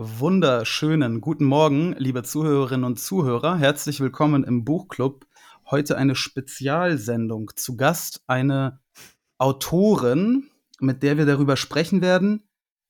wunderschönen guten Morgen, liebe Zuhörerinnen und Zuhörer. Herzlich willkommen im Buchclub. Heute eine Spezialsendung. Zu Gast eine Autorin, mit der wir darüber sprechen werden,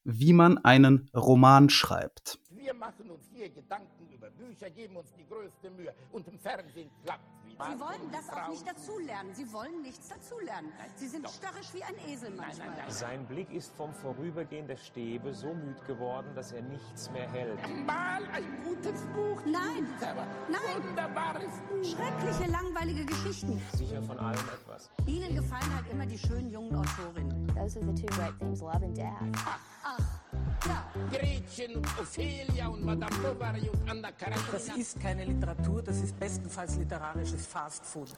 wie man einen Roman schreibt. Wir machen uns hier Gedanken über Bücher, geben uns die größte Mühe und im Fernsehen klappt Sie wollen das auch nicht dazulernen. Sie wollen nichts dazulernen. Sie sind störrisch wie ein Esel manchmal. Sein Blick ist vom Vorübergehen der Stäbe so müd geworden, dass er nichts mehr hält. Mal ein gutes Buch. Nein, nein. Wunderbares Buch. Schreckliche, langweilige Geschichten. Sicher von allem etwas. Ihnen gefallen halt immer die schönen jungen Autorinnen. Those are the two great themes, love and death. Ach, ja. Gretchen und Ophelia und Madame Bovary und Anna Karenina. Das ist keine Literatur, das ist bestenfalls literarisches Fast Food.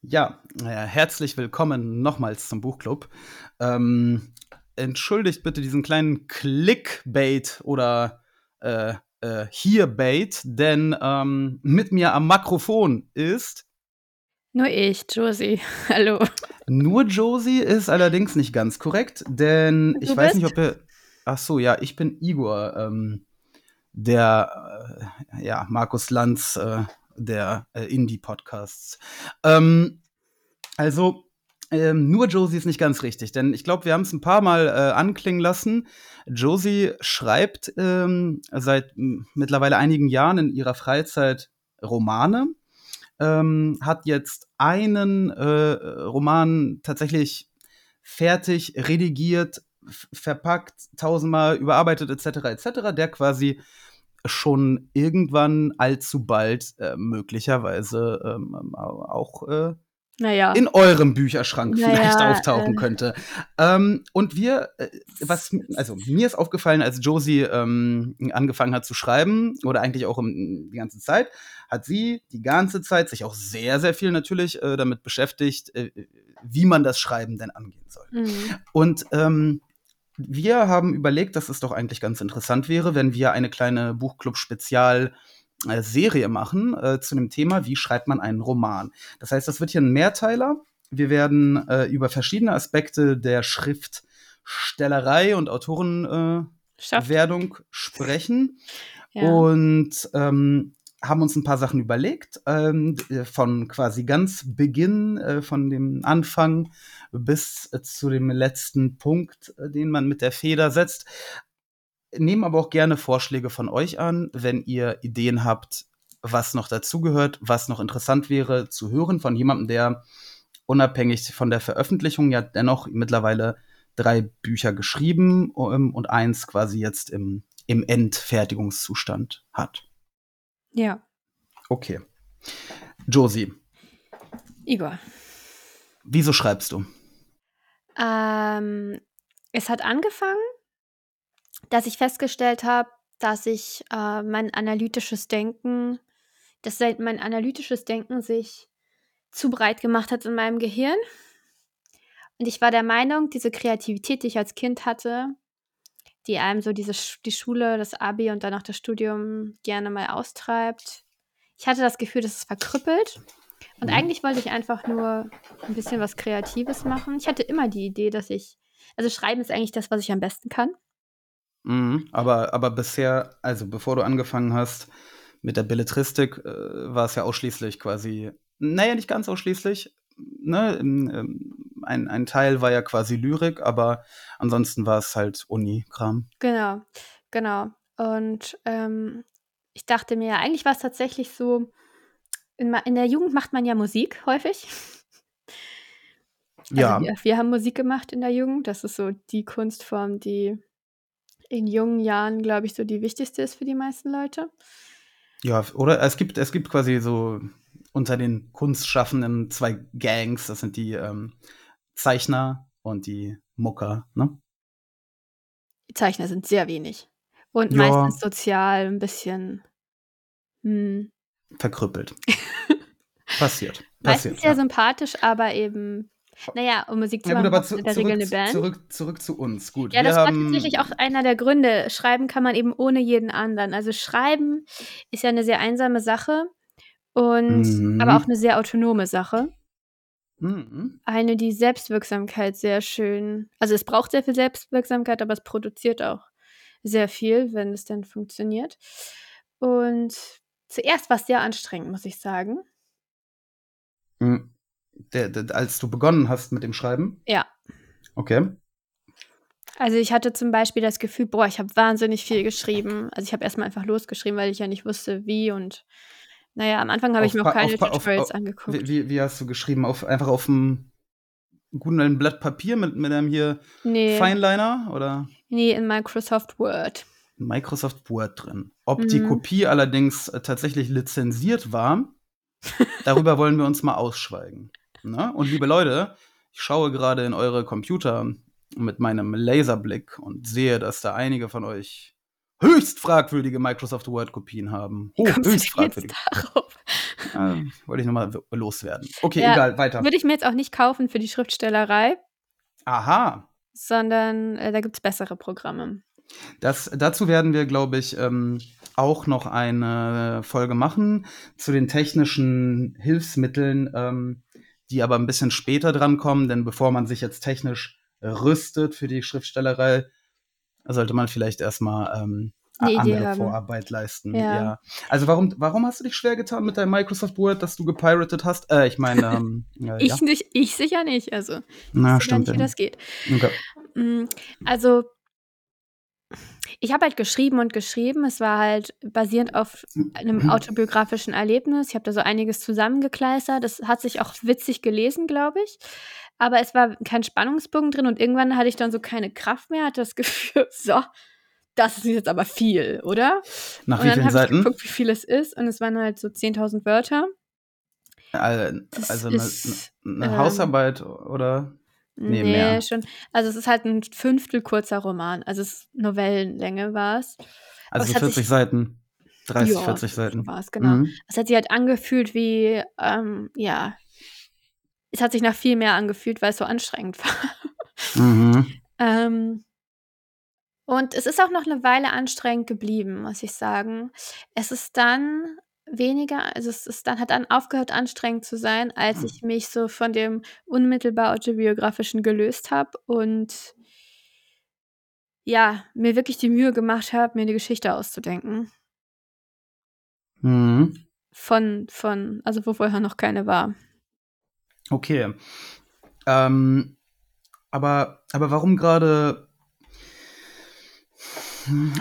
Ja, äh, herzlich willkommen nochmals zum Buchclub. Ähm, entschuldigt bitte diesen kleinen Clickbait oder äh, äh, Hearbait, denn ähm, mit mir am Mikrofon ist Nur ich, Josie. Hallo. nur Josie, ist allerdings nicht ganz korrekt, denn ich Du weiß bist? nicht, ob ihr. Ach so, ja, ich bin Igor, ähm, der, äh, ja, Markus Lanz, äh, der äh, Indie-Podcasts. Ähm, also, ähm, nur Josie ist nicht ganz richtig, denn ich glaube, wir haben es ein paar Mal äh, anklingen lassen. Josie schreibt ähm, seit mittlerweile einigen Jahren in ihrer Freizeit Romane, ähm, hat jetzt einen äh, Roman tatsächlich fertig, redigiert, verpackt, tausendmal überarbeitet etc. etc., der quasi schon irgendwann allzu bald äh, möglicherweise ähm, auch äh, Naja. in eurem Bücherschrank Naja, vielleicht auftauchen äh. könnte. Ähm, und wir, äh, was, also mir ist aufgefallen, als Josie ähm, angefangen hat zu schreiben, oder eigentlich auch um, die ganze Zeit, hat sie die ganze Zeit sich auch sehr, sehr viel natürlich äh, damit beschäftigt, äh, wie man das Schreiben denn angehen soll. Mhm. Und ähm, wir haben überlegt, dass es doch eigentlich ganz interessant wäre, wenn wir eine kleine Buchclub-Spezial-Serie machen äh, zu dem Thema, wie schreibt man einen Roman. Das heißt, das wird hier ein Mehrteiler. Wir werden äh, über verschiedene Aspekte der Schriftstellerei und Autorenwerdung äh, sprechen Ja. und ähm, haben uns ein paar Sachen überlegt, ähm, d- von quasi ganz Beginn, äh, von dem Anfang bis äh, zu dem letzten Punkt, äh, den man mit der Feder setzt. Nehmen aber auch gerne Vorschläge von euch an, wenn ihr Ideen habt, was noch dazugehört, was noch interessant wäre zu hören von jemandem, der unabhängig von der Veröffentlichung ja dennoch mittlerweile drei Bücher geschrieben ähm, und eins quasi jetzt im, im Endfertigungszustand hat. Ja. Okay. Josie, Igor. wieso schreibst du? Ähm, es hat angefangen, dass ich festgestellt habe, dass ich äh, mein analytisches Denken, dass seit- mein analytisches Denken sich zu breit gemacht hat in meinem Gehirn. Und ich war der Meinung, diese Kreativität, die ich als Kind hatte, die einem so diese Sch die Schule, das Abi und danach das Studium gerne mal austreibt. Ich hatte das Gefühl, das ist verkrüppelt. Und Mhm. eigentlich wollte ich einfach nur ein bisschen was Kreatives machen. Ich hatte immer die Idee, dass ich, also Schreiben ist eigentlich das, was ich am besten kann. Mhm, aber, aber bisher, also bevor du angefangen hast mit der Belletristik, äh, war es ja ausschließlich quasi, naja, nicht ganz ausschließlich. Ne? ähm, ähm, Ein, ein Teil war ja quasi Lyrik, aber ansonsten war es halt Uni-Kram. Genau, genau. Und ähm, ich dachte mir, eigentlich war es tatsächlich so, in, in der Jugend macht man ja Musik häufig. Also Ja, wir, wir haben Musik gemacht in der Jugend. Das ist so die Kunstform, die in jungen Jahren, glaube ich, so die wichtigste ist für die meisten Leute. ja, oder es gibt, es gibt quasi so unter den Kunstschaffenden zwei Gangs, das sind die ähm, Zeichner und die Mucker, ne? Die Zeichner sind sehr wenig. Und Ja. meistens sozial ein bisschen. Hm, Verkrüppelt. Passiert. meistens Passiert. sehr ja. sympathisch, aber eben. Naja, um Musik zu Ja, gut, machen, aber braucht zu, man in der Regel eine zurück, Band. zurück, zurück zu uns. Gut. Ja, das war tatsächlich auch einer der Gründe. Schreiben kann man eben ohne jeden anderen. Also Schreiben ist ja eine sehr einsame Sache und Mhm. aber auch eine sehr autonome Sache. Mhm. Eine, die Selbstwirksamkeit sehr schön. Also es braucht sehr viel Selbstwirksamkeit, aber es produziert auch sehr viel, wenn es denn funktioniert. Und zuerst war es sehr anstrengend, muss ich sagen. Mhm. Der, der, als du begonnen hast mit dem Schreiben? Ja. Okay. Also ich hatte zum Beispiel das Gefühl, boah, ich habe wahnsinnig viel geschrieben. Also ich habe erstmal einfach losgeschrieben, weil ich ja nicht wusste, wie und naja, am Anfang habe ich mir auch keine auf, Tutorials auf, angeguckt. Wie, wie, hast du geschrieben? Auf, einfach auf einem guten alten Blatt Papier mit, mit einem hier nee. Fineliner oder? Nee, in Microsoft Word. Microsoft Word drin. Ob mhm. die Kopie allerdings äh, tatsächlich lizenziert war, darüber wollen wir uns mal ausschweigen. Ne? Und liebe Leute, ich schaue gerade in eure Computer mit meinem Laserblick und sehe, dass da einige von euch höchst fragwürdige Microsoft Word-Kopien haben. Oh, höchst fragwürdig. Äh, wollte ich nochmal loswerden. Okay, ja, egal, weiter. Würde ich mir jetzt auch nicht kaufen für die Schriftstellerei. Aha. Sondern äh, da gibt es bessere Programme. Das, dazu werden wir, glaube ich, ähm, auch noch eine Folge machen zu den technischen Hilfsmitteln, ähm, die aber ein bisschen später dran kommen, denn bevor man sich jetzt technisch rüstet für die Schriftstellerei, sollte man vielleicht erstmal ähm, eine andere haben. Vorarbeit leisten. Ja. ja. Also warum, warum hast du dich schwer getan mit deinem Microsoft Word, dass du gepiratet hast? Äh, ich meine, ähm, ja, ich ja. nicht, ich sicher nicht. Also Na, ich stimmt, nicht, wie das geht. Okay. Mm, also ich habe halt geschrieben und geschrieben. Es war halt basierend auf einem autobiografischen Erlebnis. Ich habe da so einiges zusammengekleistert. Das hat sich auch witzig gelesen, glaube ich. Aber es war kein Spannungsbogen drin und irgendwann hatte ich dann so keine Kraft mehr, hatte das Gefühl, so, das ist jetzt aber viel, oder? Nach und wie vielen Seiten? Ich geguckt, wie viel es ist und es waren halt so 10.000 Wörter. Also, also eine, eine ähm, Hausarbeit oder? Nee, nee schon. Also es ist halt ein Fünftel kurzer Roman. Also es ist Novellenlänge war es. Also so 40 sich, Seiten. 30, ja, 40 Seiten. War es, genau. Mhm. Es hat sich halt angefühlt wie, ähm, ja, es hat sich nach viel mehr angefühlt, weil es so anstrengend war. Mhm. ähm, und es ist auch noch eine Weile anstrengend geblieben, muss ich sagen. Es ist dann weniger, also es ist dann hat dann aufgehört anstrengend zu sein, als hm. ich mich so von dem unmittelbar autobiografischen gelöst habe und ja, mir wirklich die Mühe gemacht habe, mir eine Geschichte auszudenken. Mhm. Von, von, also wo vorher noch keine war. Okay. Ähm, aber, aber warum gerade,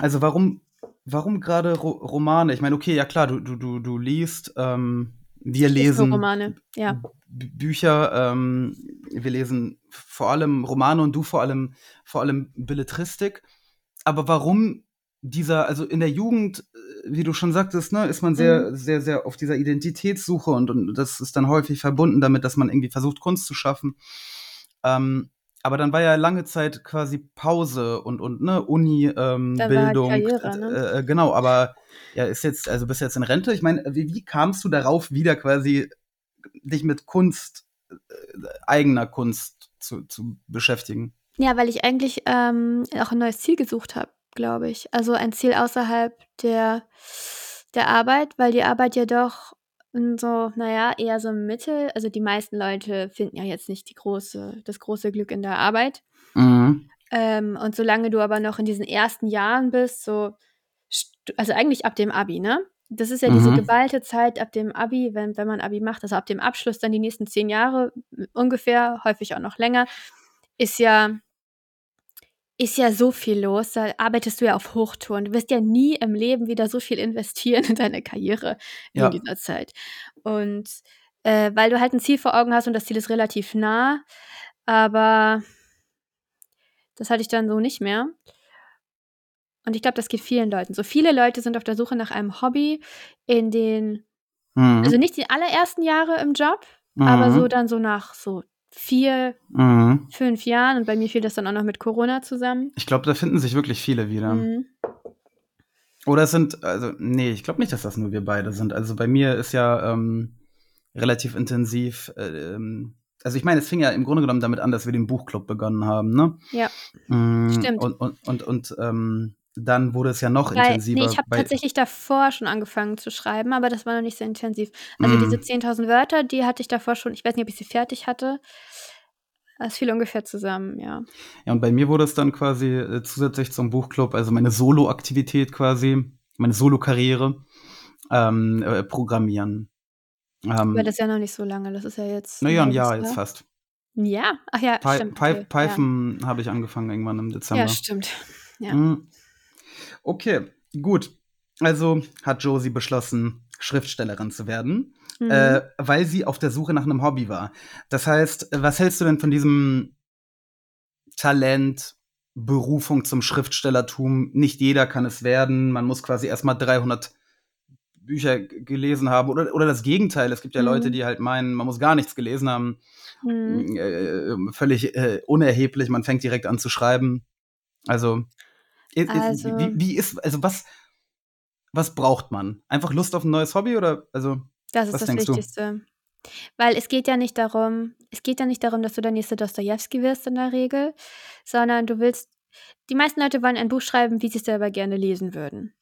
also warum Warum gerade Ro Romane? Ich meine, okay, ja klar, du, du, du, du liest, ähm, wir lesen Romane, ja. Bücher, ähm, wir lesen vor allem Romane und du vor allem, vor allem Belletristik. Aber warum dieser, also in der Jugend, äh, wie du schon sagtest, ne, ist man sehr, mhm. sehr, sehr auf dieser Identitätssuche und, und das ist dann häufig verbunden damit, dass man irgendwie versucht, Kunst zu schaffen. Ähm, aber dann war ja lange Zeit quasi Pause und, und ne, Uni, ähm, halt Bildung. Karriere, ne? Äh, äh, genau, aber ja, ist jetzt, also bist jetzt in Rente. Ich meine, wie, wie kamst du darauf, wieder quasi dich mit Kunst, äh, eigener Kunst zu, zu beschäftigen? Ja, weil ich eigentlich ähm, auch ein neues Ziel gesucht habe, glaube ich. Also ein Ziel außerhalb der, der Arbeit, weil die Arbeit ja doch so, naja, eher so Mittel. Also die meisten Leute finden ja jetzt nicht die große, das große Glück in der Arbeit. Mhm. Ähm, und solange du aber noch in diesen ersten Jahren bist, so, also eigentlich ab dem Abi, ne? Das ist ja mhm. diese geballte Zeit ab dem Abi, wenn, wenn man Abi macht, also ab dem Abschluss dann die nächsten zehn Jahre ungefähr, häufig auch noch länger, ist ja ist ja so viel los. Da arbeitest du ja auf Hochtouren. Du wirst ja nie im Leben wieder so viel investieren in deine Karriere ja. in dieser Zeit. Und äh, weil du halt ein Ziel vor Augen hast und das Ziel ist relativ nah, aber das hatte ich dann so nicht mehr. Und ich glaube, das geht vielen Leuten. So viele Leute sind auf der Suche nach einem Hobby in den, mhm. also nicht die allerersten Jahre im Job, mhm. aber so dann so nach so vier, mhm. fünf Jahren. Und bei mir fiel das dann auch noch mit Corona zusammen. Ich glaube, da finden sich wirklich viele wieder. Mhm. Oder es sind, also, nee, ich glaube nicht, dass das nur wir beide sind. Also bei mir ist ja ähm, relativ intensiv, äh, ähm, also ich meine, es fing ja im Grunde genommen damit an, dass wir den Buchclub begonnen haben, ne? Ja. Mhm, Stimmt. Und, und, und, und ähm, dann wurde es ja noch Weil, intensiver. Nee, ich habe tatsächlich davor schon angefangen zu schreiben, aber das war noch nicht so intensiv. Also mm. diese 10.000 Wörter, die hatte ich davor schon, ich weiß nicht, ob ich sie fertig hatte. Das fiel ungefähr zusammen, ja. Ja, und bei mir wurde es dann quasi äh, zusätzlich zum Buchclub, also meine Solo-Aktivität quasi, meine Solo-Karriere, ähm, äh, Programmieren. Ähm, Aber das ist ja noch nicht so lange, das ist ja jetzt. naja, ein Jahr jetzt fast. Jahr? Ach ja, Py stimmt. Py okay, Python habe ich angefangen irgendwann im ja. Dezember. ja, stimmt. Ja. Mhm. Okay, gut. Also hat Josie beschlossen, Schriftstellerin zu werden, Mhm. äh, weil sie auf der Suche nach einem Hobby war. Das heißt, was hältst du denn von diesem Talent, Berufung zum Schriftstellertum? Nicht jeder kann es werden. Man muss quasi erstmal 300 Bücher gelesen haben oder, oder das Gegenteil. Es gibt ja Mhm. Leute, die halt meinen, man muss gar nichts gelesen haben. Mhm. Äh, völlig äh, unerheblich. Man fängt direkt an zu schreiben. Also, Also- wie, wie ist, also was, was braucht man? Einfach Lust auf ein neues Hobby oder, also, Das ist Was das denkst du? Wichtigste. Weil es geht ja nicht darum, es geht ja nicht darum, dass du der nächste Dostojewski wirst in der Regel, sondern du willst, die meisten Leute wollen ein Buch schreiben, wie sie es selber gerne lesen würden.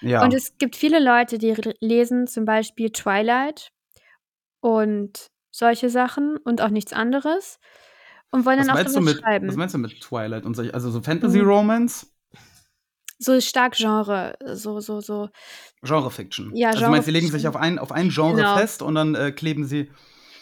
ja. Und es gibt viele Leute, die lesen zum Beispiel Twilight und solche Sachen und auch nichts anderes und wollen was dann auch darüber mit, schreiben. was meinst du mit Twilight und solch, also so Fantasy Mhm. Romance? so stark Genre, so, so, so. Genre Fiction. Ja, also du meinst, sie legen Genre-Fiction. sich auf ein, auf ein Genre Genau. fest und dann äh, kleben sie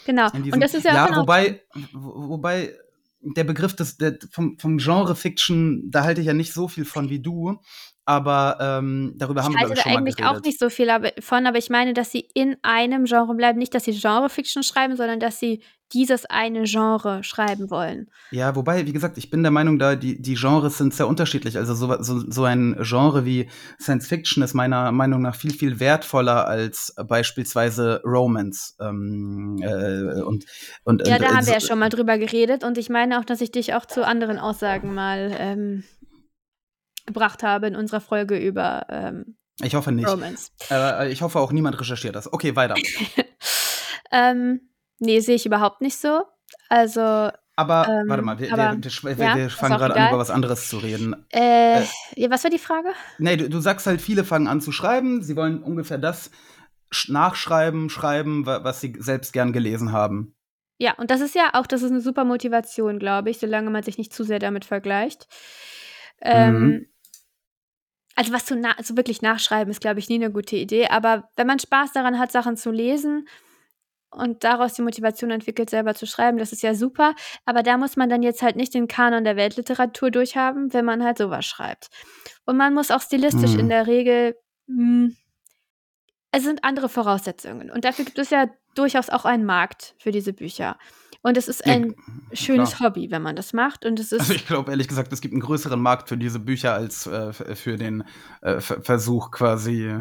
Genau. in diesem. Und das ist ja, auch genau wobei, wo- wobei der Begriff des, der, vom, vom Genre Fiction, da halte ich ja nicht so viel von wie du, aber ähm, darüber haben Ich wir, ich, schon mal eigentlich geredet. auch nicht so viel von, aber ich meine, dass sie in einem Genre bleiben. Nicht, dass sie Genre-Fiction schreiben, sondern dass sie dieses eine Genre schreiben wollen. Ja, wobei, wie gesagt, ich bin der Meinung, da die, die Genres sind sehr unterschiedlich. Also so, so, so ein Genre wie Science Fiction ist meiner Meinung nach viel, viel wertvoller als beispielsweise Romance. Ähm, äh, und, und, Ja, und, da haben wir ja so- schon mal drüber geredet und ich meine auch, dass ich dich auch zu anderen Aussagen mal ähm, gebracht habe in unserer Folge über ähm, Ich hoffe nicht. Romance. Äh, ich hoffe auch, niemand recherchiert das. Okay, weiter. ähm, nee, sehe ich überhaupt nicht so. Also, Aber Ähm, warte mal, wir, aber- wir, wir, ja, wir fangen gerade an, über was anderes zu reden. äh, Äh. ja, was war die Frage? Nee, du, du sagst halt, viele fangen an zu schreiben. Sie wollen ungefähr das sch- nachschreiben, schreiben, wa- was sie selbst gern gelesen haben. Ja, und das ist ja auch, das ist eine super Motivation, glaube ich, solange man sich nicht zu sehr damit vergleicht. Ähm, Mhm. Also was zu also wirklich nachschreiben ist, glaube ich, nie eine gute Idee. Aber wenn man Spaß daran hat, Sachen zu lesen und daraus die Motivation entwickelt, selber zu schreiben, das ist ja super. Aber da muss man dann jetzt halt nicht den Kanon der Weltliteratur durchhaben, wenn man halt sowas schreibt. Und man muss auch stilistisch Mhm. in der Regel, mh, es sind andere Voraussetzungen. Und dafür gibt es ja durchaus auch einen Markt für diese Bücher. Und es ist Ja, ein schönes klar. Hobby, wenn man das macht. Und es ist Also ich glaube ehrlich gesagt, es gibt einen größeren Markt für diese Bücher als äh, für den äh, Versuch quasi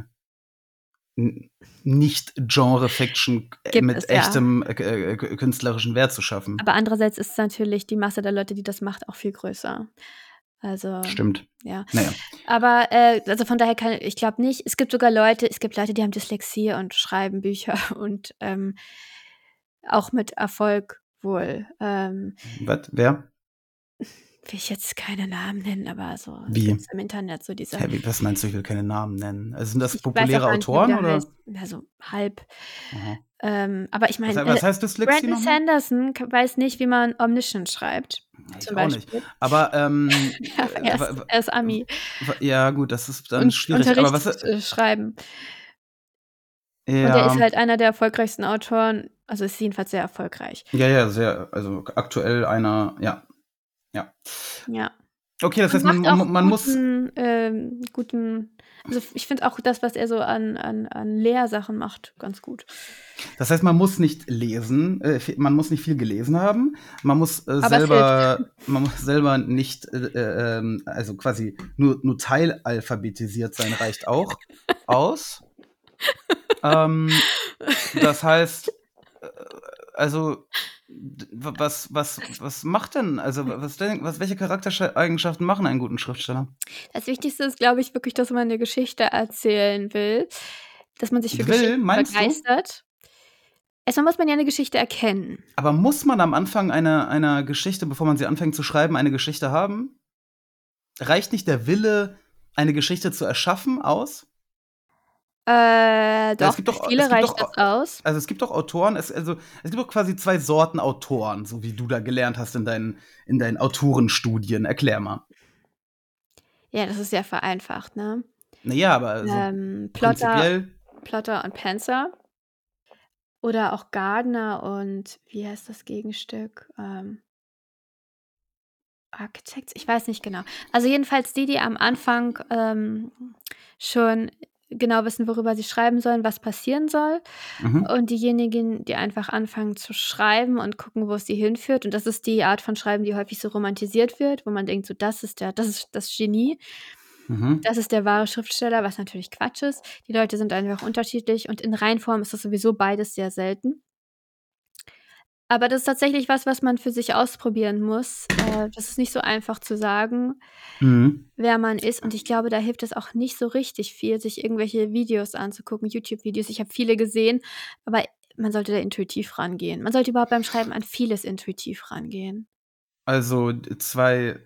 nicht Genre-Fiction äh, mit es, ja. echtem äh, äh, künstlerischen Wert zu schaffen. Aber andererseits ist natürlich die Masse der Leute, die das macht, auch viel größer. Also, Stimmt. ja. Naja. Aber, äh, also von daher kann ich glaube nicht. Es gibt sogar Leute, es gibt Leute, die haben Dyslexie und schreiben Bücher und ähm, auch mit Erfolg wohl. Ähm, Was? Wer? Will ich jetzt keine Namen nennen, aber so Wie? im Internet so diese. Wie- was meinst du, ich will keine Namen nennen? Also sind das ich populäre nicht, Autoren der oder? Heißt. Ja, so halb. Ähm, aber ich Was, meine, was äh, heißt Dyslexie Brandon? Sanderson weiß nicht, wie man Omniscient schreibt. Ja, ich zum auch nicht. Beispiel. Aber ähm, äh, er, ist, er ist Ami. ja gut, das ist dann und schwierig. Aber was? Äh, schreiben. Ja, Und er ist halt einer der erfolgreichsten Autoren, also ist jedenfalls sehr erfolgreich. ja, ja, sehr. Also aktuell einer. Ja, ja. Ja. Okay, das heißt, man, man, man muss. guten, ähm, guten, also ich finde auch das, was er so an, an, an Lehrsachen macht, ganz gut. Das heißt, man muss nicht lesen, äh, man muss nicht viel gelesen haben, man muss äh, selber, man muss selber nicht, äh, äh, ähm, also quasi nur, nur teilalphabetisiert sein reicht auch aus. ähm, das heißt, äh, also was, was, was macht denn, also was, denn, was, welche Charaktereigenschaften machen einen guten Schriftsteller? Das Wichtigste ist, glaube ich, wirklich, dass man eine Geschichte erzählen will, dass man sich für Will, Geschichten meinst du? begeistert. Erstmal muss man ja eine Geschichte erkennen. Aber muss man am Anfang einer, einer Geschichte, bevor man sie anfängt zu schreiben, eine Geschichte haben? Reicht nicht der Wille, eine Geschichte zu erschaffen, aus? Äh, doch, es gibt doch, viele reicht doch, das aus. also es gibt doch Autoren, es, also es gibt doch quasi zwei Sorten Autoren, so wie du da gelernt hast in deinen, in deinen Autorenstudien. Erklär mal. Ja, das ist sehr vereinfacht, ne? Naja, aber also Ähm, Plotter, Plotter und Panzer. Oder auch Gardner und wie heißt das Gegenstück? Ähm, Architects? Ich weiß nicht genau. Also jedenfalls die, die am Anfang ähm, schon genau wissen, worüber sie schreiben sollen, was passieren soll. mhm. Und diejenigen, die einfach anfangen zu schreiben und gucken, wo es sie hinführt. Und das ist die Art von Schreiben, die häufig so romantisiert wird, wo man denkt, so das ist der, das ist das Genie, Mhm. das ist der wahre Schriftsteller, was natürlich Quatsch ist. Die Leute sind einfach unterschiedlich und in Reinform ist das sowieso beides sehr selten. Aber das ist tatsächlich was, was man für sich ausprobieren muss. Äh, das ist nicht so einfach zu sagen, Mhm. wer man ist. Und ich glaube, da hilft es auch nicht so richtig viel, sich irgendwelche Videos anzugucken, YouTube-Videos. Ich habe viele gesehen, aber man sollte da intuitiv rangehen. Man sollte überhaupt beim Schreiben an vieles intuitiv rangehen. Also zwei,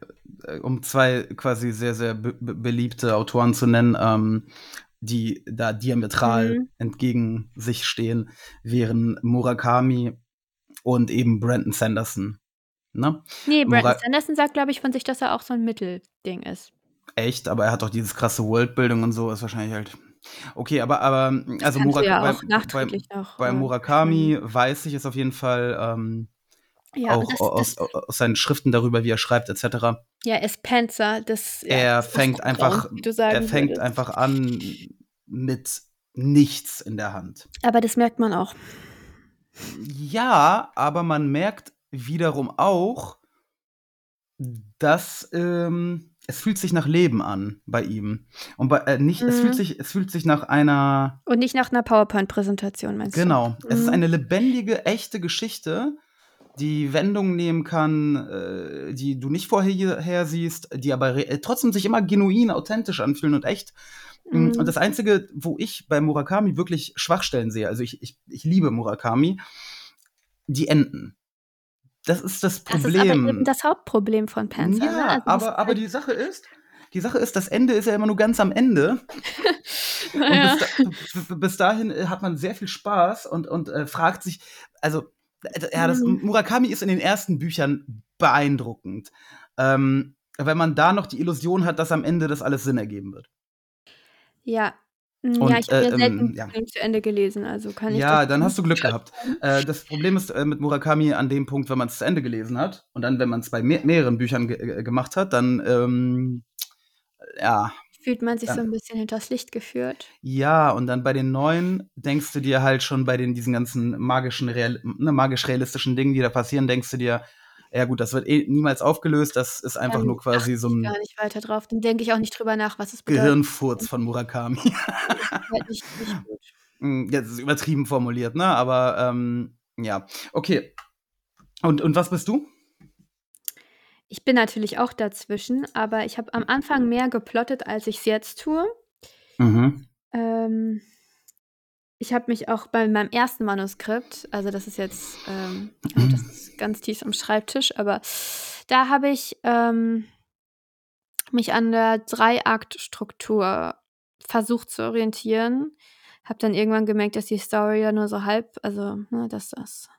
äh, um zwei quasi sehr, sehr be be beliebte Autoren zu nennen, ähm, die da diametral Mhm. entgegen sich stehen, wären Murakami und eben Brandon Sanderson. Ne? Nee, Brandon Mura Sanderson sagt, glaube ich, von sich, dass er auch so ein Mittelding ist. echt, aber er hat doch dieses krasse Worldbuilding und so, ist wahrscheinlich halt. Okay, aber, aber also Murak ja bei, bei, noch bei äh, Murakami schreiben. weiß ich es auf jeden Fall ähm, Ja, auch das, aus, das, aus seinen Schriften darüber, wie er schreibt, etc. ja, er ist Panzer, das, ja, Er ist fängt einfach, er fängt würdest. einfach an mit nichts in der Hand. Aber das merkt man auch. Ja, aber man merkt wiederum auch, dass ähm, es fühlt sich nach Leben an bei ihm. Und bei, äh, nicht, es fühlt Mhm. sich, es fühlt sich nach einer, Und nicht nach einer PowerPoint-Präsentation, meinst du? genau, es ist Mhm. eine lebendige, echte Geschichte, die Wendungen nehmen kann, äh, die du nicht vorher siehst, die aber äh, trotzdem sich immer genuin, authentisch anfühlen und echt. Mm, Und Mhm. das Einzige, wo ich bei Murakami wirklich Schwachstellen sehe, also ich, ich, ich liebe Murakami, die Enden. Das ist das Das ist aber eben Problem. das Hauptproblem von Panzer, ne? Ja, Also das aber, aber die Sache ist, die Sache ist, das Ende ist ja immer nur ganz am Ende. Und ja. bis, da, bis dahin äh, hat man sehr viel Spaß und, und äh, fragt sich, also, ja, das, Mhm. Murakami ist in den ersten Büchern beeindruckend. Ähm, wenn man da noch die Illusion hat, dass am Ende das alles Sinn ergeben wird. Ja. Hm, ja, Und, ich habe äh, ja selten ähm, ja. Zu Ende gelesen, also kann ich Ja, dann hast du Glück gehabt. Äh, das Problem ist äh, mit Murakami an dem Punkt, wenn man es zu Ende gelesen hat und dann, wenn man es bei mehr, mehreren Büchern ge ge- gemacht hat, dann, ähm, ja, Fühlt man sich so dann, ein bisschen hinters Licht geführt. ja, und dann bei den neuen denkst du dir halt schon bei den diesen ganzen magischen, real, ne, magisch-realistischen Dingen, die da passieren, denkst du dir, ja gut, das wird eh niemals aufgelöst, das ist einfach Dann nur quasi so ich gar ein nicht weiter drauf. Dann denke ich auch nicht drüber nach, was es bedeutet. Gehirnfurz von Murakami. Das ist halt nicht, nicht gut. Ja, das ist übertrieben formuliert, ne? Aber ähm, ja, okay. Und, und was bist du? Ich bin natürlich auch dazwischen, aber ich habe am Anfang mehr geplottet, als ich es jetzt tue. Mhm. Ähm, ich habe mich auch bei meinem ersten Manuskript, also das ist jetzt, ähm, das ist ganz tief am Schreibtisch, aber da habe ich ähm, mich an der Drei-Akt-Struktur versucht zu orientieren. Habe dann irgendwann gemerkt, dass die Story ja nur so halb, also ne, dass das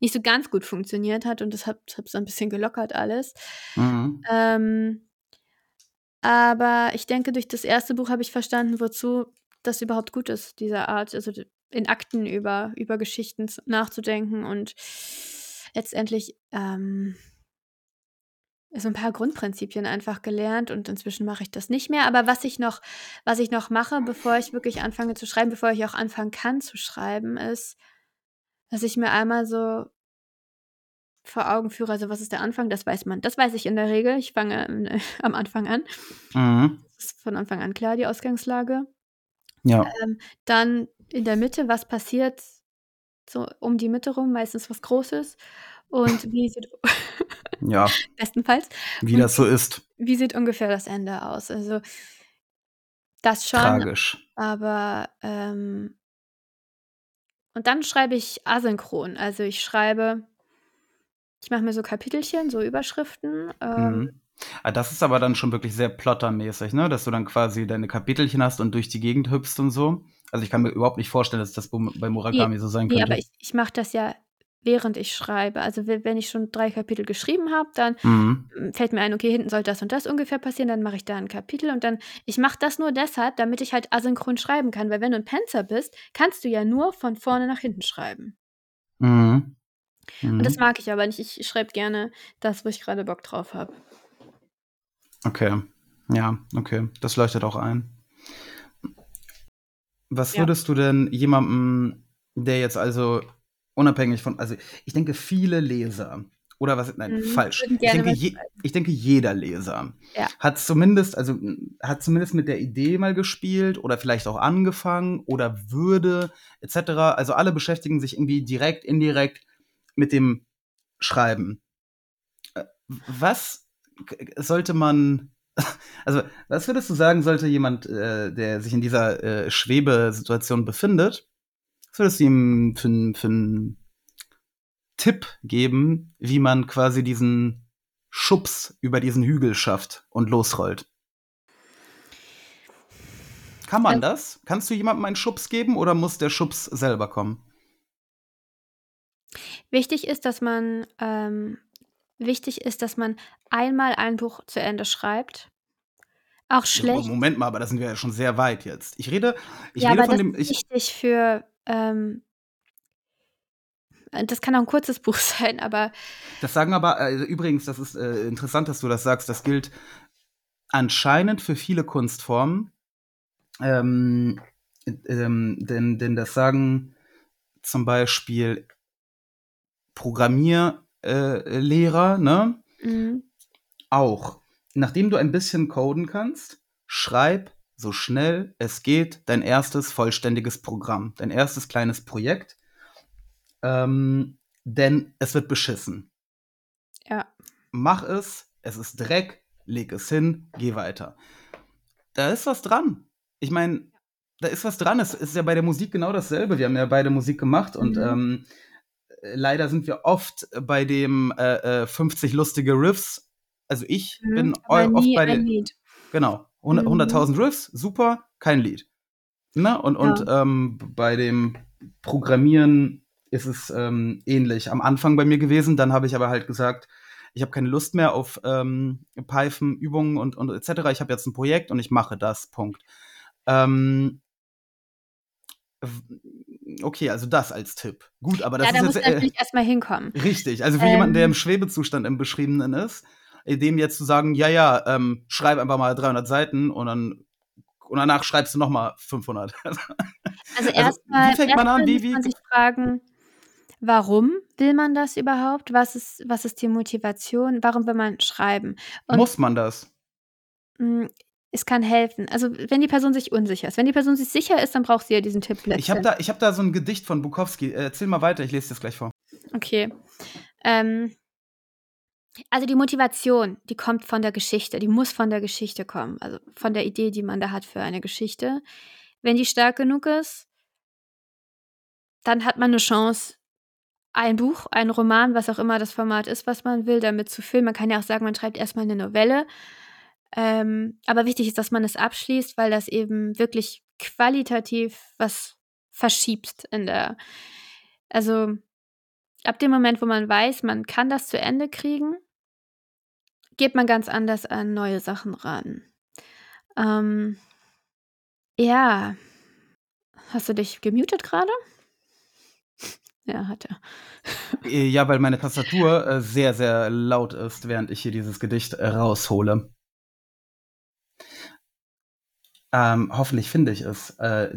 nicht so ganz gut funktioniert hat und das hat es ein bisschen gelockert alles. Mhm. Ähm, aber ich denke, durch das erste Buch habe ich verstanden, wozu das überhaupt gut ist, diese Art, also in Akten über, über Geschichten nachzudenken und letztendlich ähm, so ein paar Grundprinzipien einfach gelernt und inzwischen mache ich das nicht mehr. Aber was ich noch, was ich noch mache, bevor ich wirklich anfange zu schreiben, bevor ich auch anfangen kann zu schreiben, ist, dass ich mir einmal so vor Augen führe, also was ist der Anfang, das weiß man. Das weiß ich in der Regel. Ich fange äh, am Anfang an. Mhm. Das ist von Anfang an klar, die Ausgangslage. Ja. Ähm, dann in der Mitte, was passiert so um die Mitte rum, meistens was Großes. Und wie sieht, Ja, bestenfalls, wie und das so ist. wie sieht ungefähr das Ende aus? Also das schon, Tragisch. aber ähm, und dann schreibe ich asynchron. Also ich schreibe, ich mache mir so Kapitelchen, so Überschriften. Ähm, Mhm. Ah, Das ist aber dann schon wirklich sehr plottermäßig, ne? Dass du dann quasi deine Kapitelchen hast und durch die Gegend hüpfst und so. Also ich kann mir überhaupt nicht vorstellen, dass das bei Murakami Ne, so sein könnte. aber ich ich mache das ja, während ich schreibe. Also, we wenn ich schon 3 Kapitel geschrieben habe, dann, Mhm. hm, fällt mir ein: „Okay, hinten soll das und das ungefähr passieren“, dann mache ich da 'n Kapitel und dann ich mache das nur deshalb, damit ich halt asynchron schreiben kann, weil wenn du 'n Panzer bist, kannst du ja nur von vorne nach hinten schreiben. Mhm. Und das Mhm. mag ich aber nicht. Ich schreibe gerne das, wo ich grade Bock drauf habe. Okay. Ja, okay. Das leuchtet auch ein. Was Ja. würdest du denn jemandem, der jetzt also unabhängig von also, ich denke, viele Leser oder was nein, Mhm, falsch. Ich denke, je ich denke, jeder Leser Ja. hat zumindest also, hat zumindest mit der Idee mal gespielt oder vielleicht auch angefangen oder würde et cetera. Also, alle beschäftigen sich irgendwie direkt, indirekt mit dem Schreiben. Äh, was sollte man also, was würdest du sagen, sollte jemand, äh, der sich in dieser, äh, Schwebesituation befindet was würdest du ihm für für 'n Tipp geben, wie man quasi diesen Schubs über diesen Hügel schafft und losrollt? Kann man Al das? Kannst du jemandem einen Schubs geben oder muss der Schubs selber kommen? Wichtig ist, dass man ähm, wichtig ist, dass man einmal ein Buch zu Ende schreibt. Auch schlecht Moment mal, aber da sind wir ja schon sehr weit jetzt. Ich rede ich Ja, rede aber von das dem ist ich wichtig für, ähm äh, das kann auch 'n kurzes Buch sein, aber Das sagen aber äh, übrigens, das ist, äh, interessant, dass du das sagst. Das gilt anscheinend für viele Kunstformen. Ähm, ähm, denn denn das sagen zum Beispiel Programmier äh, Lehrer, ne? Mhm. Auch. Nachdem du ein bisschen coden kannst, schreib so schnell es geht dein erstes vollständiges Programm, dein erstes kleines Projekt. Ähm, denn es wird beschissen. Ja. Mach es, es ist Dreck, leg es hin, geh weiter. Da ist was dran. Ich meine, da ist was dran. Es ist ja bei der Musik genau dasselbe. Wir haben ja beide Musik gemacht und, Mhm. ähm, äh, leider sind wir oft bei dem, äh, äh, 50 lustige Riffs also, ich Mhm, bin oft bei ein den Lied. genau, hund Mhm. 100.000 Riffs, super, kein Lied. Ne? Und und, Ja. ähm, b bei dem Programmieren ist es, ähm, ähnlich am Anfang bei mir gewesen. Dann habe ich aber halt gesagt: „Ich habe keine Lust mehr auf, ähm, Python-Übungen und und et cetera. Ich habe jetzt 'n Projekt und ich mache das, Punkt.“ Ähm okay, also das als Tipp. Gut, aber das Ja, ist da jetzt, musst du äh natürlich erst mal hinkommen. richtig. Also, für jemanden, der im Ähm Schwebezustand im Beschriebenen ist, äh, dem jetzt zu sagen: „Ja, ja, ähm, schreib einfach mal 300 Seiten und dann und danach schreibst du noch mal 500.“ Also, Also, erst wie mal fängt erst an? mal Wie muss wie man sich fragen: Warum will man das überhaupt? Was ist was ist die Motivation? Warum will man schreiben? Und Muss man das? Es kann helfen. Also, wenn die Person sich unsicher ist. Wenn die Person sich sicher ist, dann braucht sie ja diesen Tipp Ich habe da ich habe da so 'n Gedicht von Bukowski. Äh, erzähl mal weiter, ich lese dir's gleich vor. Okay. Ähm also, die Motivation, die kommt von der Geschichte. Die muss von der Geschichte kommen, also, von der Idee, die man da hat für eine Geschichte. Wenn die stark genug ist dann hat man 'ne Chance, ein Buch, einen Roman, was auch immer das Format ist, was man will, damit zu füllen. Man kann ja auch sagen, man schreibt erst mal 'ne Novelle. Ähm, aber wichtig ist, dass man es abschließt, weil das eben wirklich qualitativ was verschiebt in der also, ab dem Moment, wo man weiß, man kann das zu Ende kriegen geht man ganz anders an neue Sachen ran. Ähm ja. Hast du dich gemutet grade? Ja, hat er. Äh, ja, weil meine Tastatur, äh, sehr, sehr laut ist, während ich hier dieses Gedicht, äh, raushole. Ähm, hoffentlich finde ich es. Äh,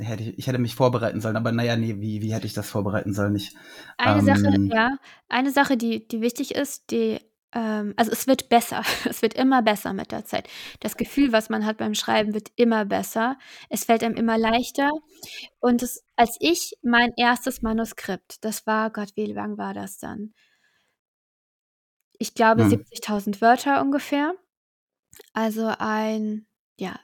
hätte ich ich hätte mich vorbereiten sollen, aber na ja, ne, wie wie hätte ich das vorbereiten sollen? Ich Eine Sache ähm ja, eine Sache, die die wichtig ist, die ähm, also, es wird besser. Es wird immer besser mit der Zeit. Das Gefühl, was man hat beim Schreiben, wird immer besser. Es fällt einem immer leichter. Und das als ich mein erstes Manuskript das war Gott, wie lang war das dann? Ich glaube, Mhm. 70.000 Wörter ungefähr. Also, ein, ja,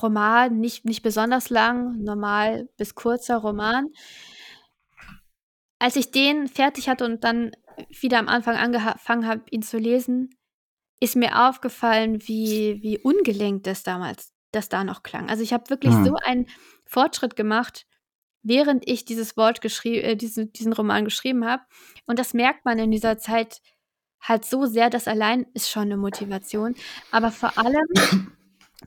Roman, nicht nicht besonders lang, normal bis kurzer Roman. Als ich den fertig hatte und dann wieder am Anfang angeha fangen habe, ihn zu lesen, ist mir aufgefallen, wie wie ungelenkt das damals das da noch klang. Also ich habe wirklich Hm. so einen Fortschritt gemacht, während ich dieses Wort geschrieben, äh, diesen, diesen Roman geschrieben habe. Und das merkt man in dieser Zeit halt so sehr, das allein ist schon eine Motivation. Aber vor allem,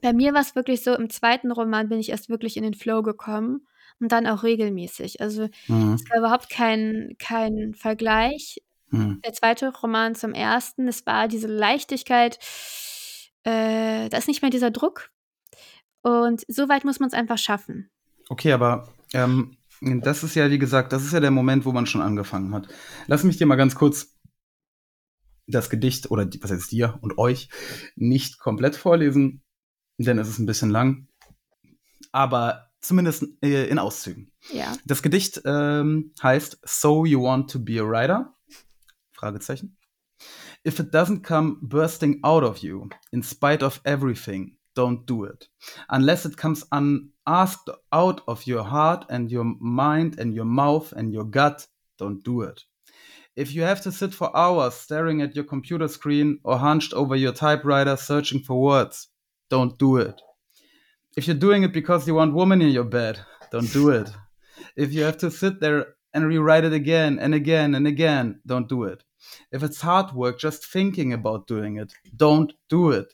bei mir war es wirklich so, im zweiten Roman bin ich erst wirklich in den Flow gekommen und dann auch regelmäßig. Also Hm. es war überhaupt kein, kein Vergleich. Hm. Der zweite Roman zum ersten, es war diese Leichtigkeit, äh, da ist nicht mehr dieser Druck. Und so weit muss man es einfach schaffen. Okay, aber ähm, das ist ja, wie gesagt, das ist ja der Moment, wo man schon angefangen hat. Lass mich dir mal ganz kurz das Gedicht oder was heißt dir und euch nicht komplett vorlesen, denn es ist ein bisschen lang, aber zumindest äh, in Auszügen. Ja. Das Gedicht ähm, heißt So You Want to Be a Writer? Fragezeichen. If it doesn't come bursting out of you, in spite of everything, don't do it. Unless it comes unasked out of your heart and your mind and your mouth and your gut, don't do it. If you have to sit for hours staring at your computer screen or hunched over your typewriter searching for words, don't do it. If you're doing it because you want woman in your bed, don't do it. If you have to sit there and rewrite it again and again and again, don't do it. If it's hard work just thinking about doing it, don't do it.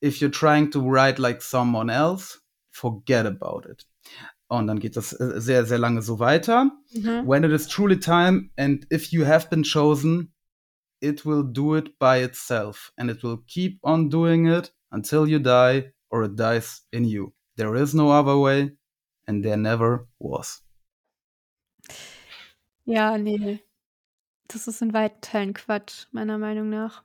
If you're trying to write like someone else, forget about it. Und dann geht das äh, sehr, sehr lange so weiter. Mhm. When it is truly time and if you have been chosen, it will do it by itself and it will keep on doing it until you die or it dies in you. There is no other way and there never was. Ja, nee. Das ist in weiten Teilen Quatsch, meiner Meinung nach.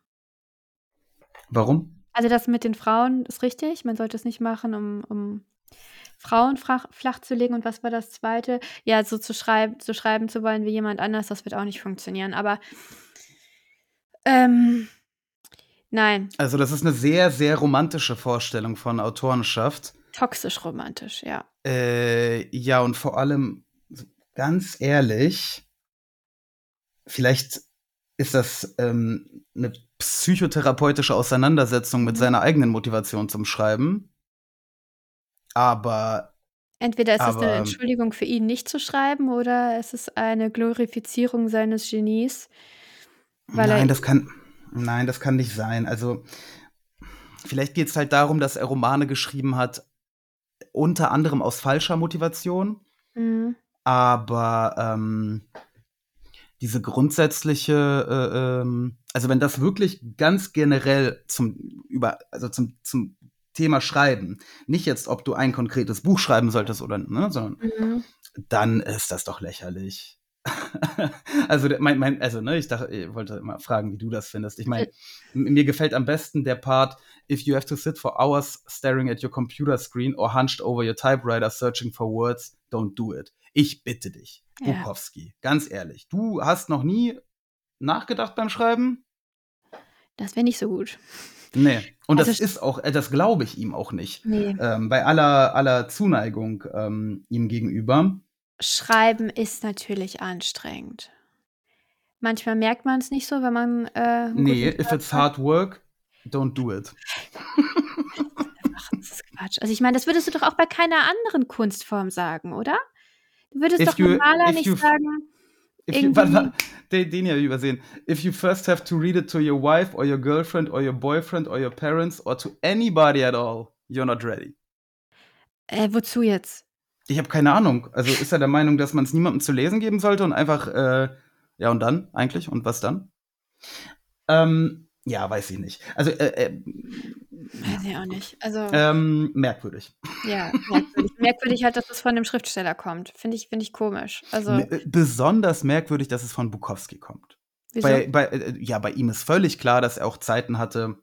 Warum? Also das mit den Frauen ist richtig. Man sollte es nicht machen, um, um Frauen flach, flach zu legen. Und was war das Zweite? Ja, so zu, schreib, zu schreiben zu wollen wie jemand anders, das wird auch nicht funktionieren. Aber ähm, nein, Also das ist eine sehr, sehr romantische Vorstellung von Autorenschaft. toxisch romantisch, ja. Äh, ja, und vor allem, ganz ehrlich, vielleicht ist das ähm, eine psychotherapeutische Auseinandersetzung mit Mhm. seiner eigenen Motivation zum Schreiben. Aber Entweder ist es eine Aber- Entschuldigung für ihn, nicht zu schreiben, oder es ist eine Glorifizierung seines Genies. Weil nein, er, das kann, nein, das kann nicht sein. Also vielleicht geht es halt darum, dass er Romane geschrieben hat, unter anderem aus falscher Motivation. Mhm. Aber ähm, diese grundsätzliche, äh, ähm, also wenn das wirklich ganz generell zum über, also zum, zum Thema Schreiben, nicht jetzt, ob du ein konkretes Buch schreiben solltest oder, ne, sondern Mhm. dann ist das doch lächerlich. also mein, mein, also ne, ich dachte, ich wollte mal fragen, wie du das findest. Ich meine, m- mir gefällt am besten der Part, if you have to sit for hours staring at your computer screen or hunched over your typewriter searching for words, don't do it. Ich bitte dich, Ja. Bukowski, ganz ehrlich, du hast noch nie nachgedacht beim Schreiben? Das wäre nicht so gut. Nee. Und das Also- ist auch, äh, das glaube ich ihm auch nicht. Nee. Ähm, bei aller, aller Zuneigung ähm, ihm gegenüber. Schreiben ist natürlich anstrengend. Manchmal merkt man es nicht so, wenn man. Äh, Nee, if it's hard work, don't do it. Ach, das ist Quatsch. Also ich meine, das würdest du doch auch bei keiner anderen Kunstform sagen, oder? Du würdest If doch you- einem Maler if nicht you- sagen, you, warte, den, den ja übersehen. If you first have to read it to your wife or your girlfriend or your boyfriend or your parents or to anybody at all, you're not ready. äh, wozu jetzt? Ich habe keine Ahnung. Also ist er der Meinung, dass man es niemandem zu lesen geben sollte und einfach, äh, ja und dann eigentlich? Und was dann? Ähm, ja, weiß ich nicht. Also, äh, äh, Weiß ich auch nicht. Also, ähm, merkwürdig. ja, merkwürdig. merkwürdig halt, dass es von dem Schriftsteller kommt. Finde ich, finde ich komisch. Also, M- äh, Besonders merkwürdig, dass es von Bukowski kommt. wieso? Bei, bei, äh, ja, bei ihm ist völlig klar, dass er auch Zeiten hatte,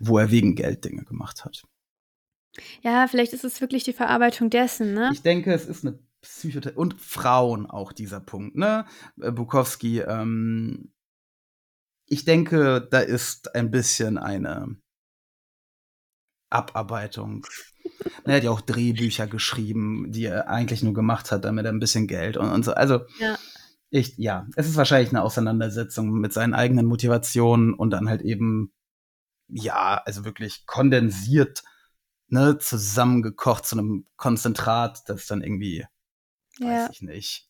wo er wegen Geld Dinge gemacht hat. Ja, vielleicht ist es wirklich die Verarbeitung dessen, ne? Ich denke, es ist eine Psychotherapie. Und Frauen auch dieser Punkt, ne? Äh, Bukowski, ähm, ich denke, da ist ein bisschen eine Abarbeitung. er hat ja auch Drehbücher geschrieben, die er eigentlich nur gemacht hat, damit er ein bisschen Geld und, und so. Also, Ja. ich, ja, es ist wahrscheinlich eine Auseinandersetzung mit seinen eigenen Motivationen und dann halt eben, ja, also wirklich kondensiert ne, zusammengekocht zu einem Konzentrat, das dann irgendwie, Ja. weiß ich nicht.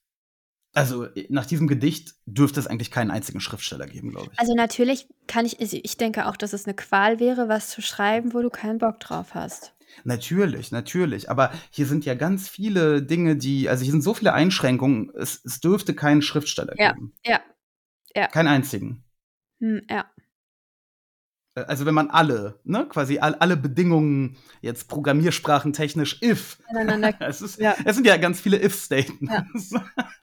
Also nach diesem Gedicht dürfte es eigentlich keinen einzigen Schriftsteller geben, glaube ich. Also natürlich kann ich, also ich denke auch, dass es eine Qual wäre, was zu schreiben, wo du keinen Bock drauf hast. Natürlich, natürlich. Aber hier sind ja ganz viele Dinge, die, also hier sind so viele Einschränkungen, es, es dürfte keinen Schriftsteller Ja. geben. Ja. Ja. Keinen einzigen. Hm, ja. Äh, Also wenn man alle, ne, quasi all, alle Bedingungen jetzt Programmiersprachen technisch if. Es, ist, Ja. es sind ja ganz viele if-Statements.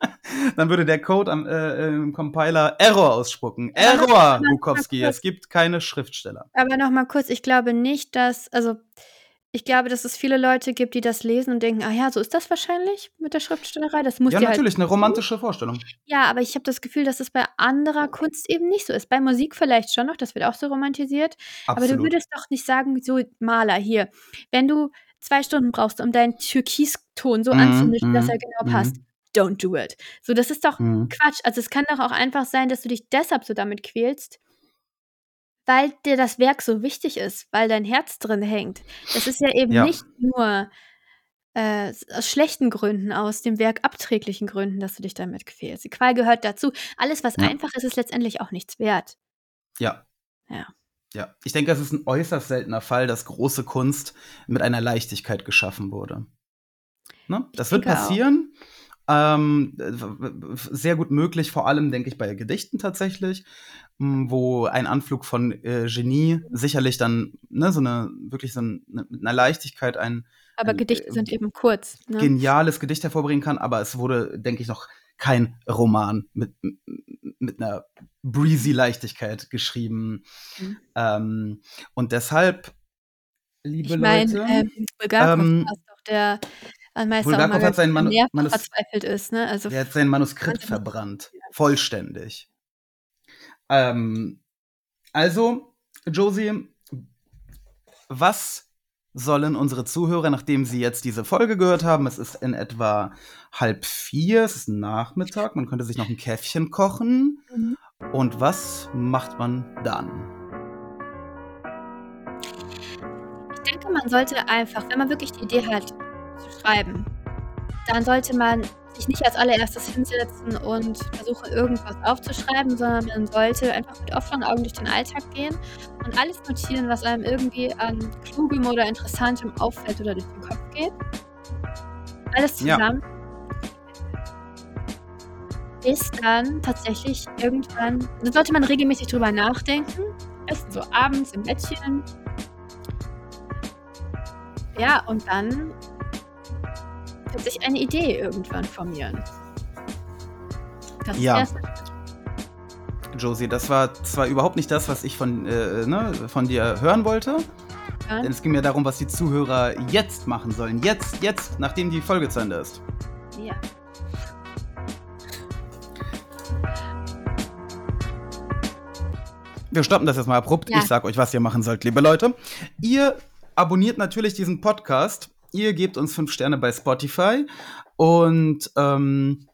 Dann würde der Code am äh, im Compiler Error ausspucken. Error, Bukowski, es gibt keine Schriftsteller. Aber noch mal kurz, ich glaube nicht, dass, also ich glaube, dass es viele Leute gibt, die das lesen und denken, ah ja, so ist das wahrscheinlich mit der Schriftstellerei. Das muss Ja, halt natürlich, eine romantische Vorstellung. Ja, aber ich habe das Gefühl, dass es bei anderer Kunst eben nicht so ist. Bei Musik vielleicht schon noch, das wird auch so romantisiert. Aber du Absolut. würdest doch nicht sagen, so Maler hier, wenn du zwei Stunden brauchst, um deinen Türkiston so Mhm, anzumischen, dass mhm, er genau mhm. passt, don't do it. So, das ist doch Mhm. Quatsch. Also es kann doch auch einfach sein, dass du dich deshalb so damit quälst, weil dir das Werk so wichtig ist, weil dein Herz drin hängt. Das ist ja eben Ja. nicht nur äh, aus schlechten Gründen, aus dem Werk abträglichen Gründen, dass du dich damit quälst. Die Qual gehört dazu. Alles, was Ja. einfach ist, ist letztendlich auch nichts wert. Ja. Ja. Ja. Ich denke, es ist ein äußerst seltener Fall, dass große Kunst mit einer Leichtigkeit geschaffen wurde. Ne? Das wird passieren. Ähm, sehr gut möglich, vor allem, denke ich, bei Gedichten tatsächlich, wo ein Anflug von äh, Genie sicherlich dann ne, so eine, wirklich so ein, ne, mit einer Leichtigkeit ein, Aber ein Gedichte äh, sind eben kurz. Ne? geniales Gedicht hervorbringen kann, aber es wurde, denke ich, noch kein Roman mit, mit einer breezy Leichtigkeit geschrieben. Mhm. Ähm, und deshalb, liebe Ich meine, Leute, ähm, Bulgakov ähm, es doch, der Meister Bulgakov auch mal hat sein Manu- mehrfach Manus- verzweifelt ist. Ne? Also der hat sein Manuskript verbrannt. Vollständig. Ähm, also, Josie, was sollen unsere Zuhörer, nachdem sie jetzt diese Folge gehört haben, es ist in etwa halb vier, es ist Nachmittag, man könnte sich noch ein Käffchen kochen. Mhm. Und was macht man dann? Ich denke, man sollte einfach, wenn man wirklich die Idee hat, zu schreiben, dann sollte man sich nicht als allererstes hinsetzen und versuchen, irgendwas aufzuschreiben, sondern man sollte einfach mit offenen Augen durch den Alltag gehen und alles notieren, was einem irgendwie an Klugem oder Interessantem auffällt oder durch den Kopf geht. Alles Ja. zusammen. Bis dann tatsächlich irgendwann, da sollte man regelmäßig drüber nachdenken. Erst so abends im Bettchen, ja, und dann wird sich eine Idee irgendwann formieren. Das ist Ja. erste. Josie, das war zwar überhaupt nicht das, was ich von, äh, ne, von dir hören wollte, Ja. denn es ging mir darum, was die Zuhörer jetzt machen sollen. Jetzt, jetzt, nachdem die Folge zu Ende ist. Ja. Wir stoppen das jetzt mal abrupt. Ja. Ich sag euch, was ihr machen sollt, liebe Leute. Ihr abonniert natürlich diesen Podcast. Ihr gebt uns fünf Sterne bei Spotify. Und ähm,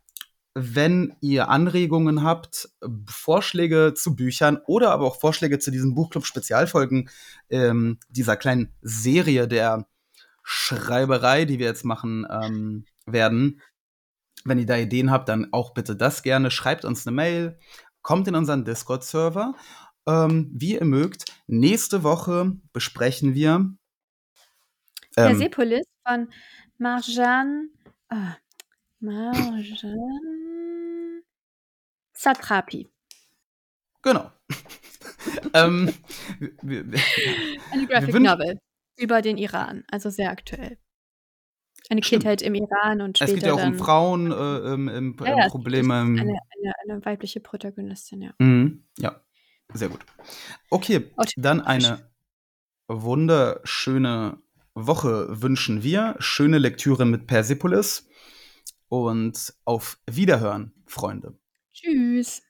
wenn ihr Anregungen habt, Vorschläge zu Büchern oder aber auch Vorschläge zu diesen Buchclub-Spezialfolgen ähm, dieser kleinen Serie der Schreiberei, die wir jetzt machen ähm, werden, wenn ihr da Ideen habt, dann auch bitte das gerne. Schreibt uns eine Mail, kommt in unseren Discord-Server. Ähm, wie ihr mögt, nächste Woche besprechen wir. Ähm, Persepolis von Marjan. Ah, Marjan. Satrapi. genau. ähm, wir, wir, Eine Graphic Novel über den Iran, also sehr aktuell. Eine Stimmt. Kindheit im Iran und später es geht ja auch um Frauen, äh, im, im, Ja, ja, Probleme. im- Eine, eine, eine weibliche Protagonistin, ja. Mhm, ja, sehr gut. Okay, dann eine wunderschöne Woche wünschen wir. Schöne Lektüre mit Persepolis. Und auf Wiederhören, Freunde. Tschüss.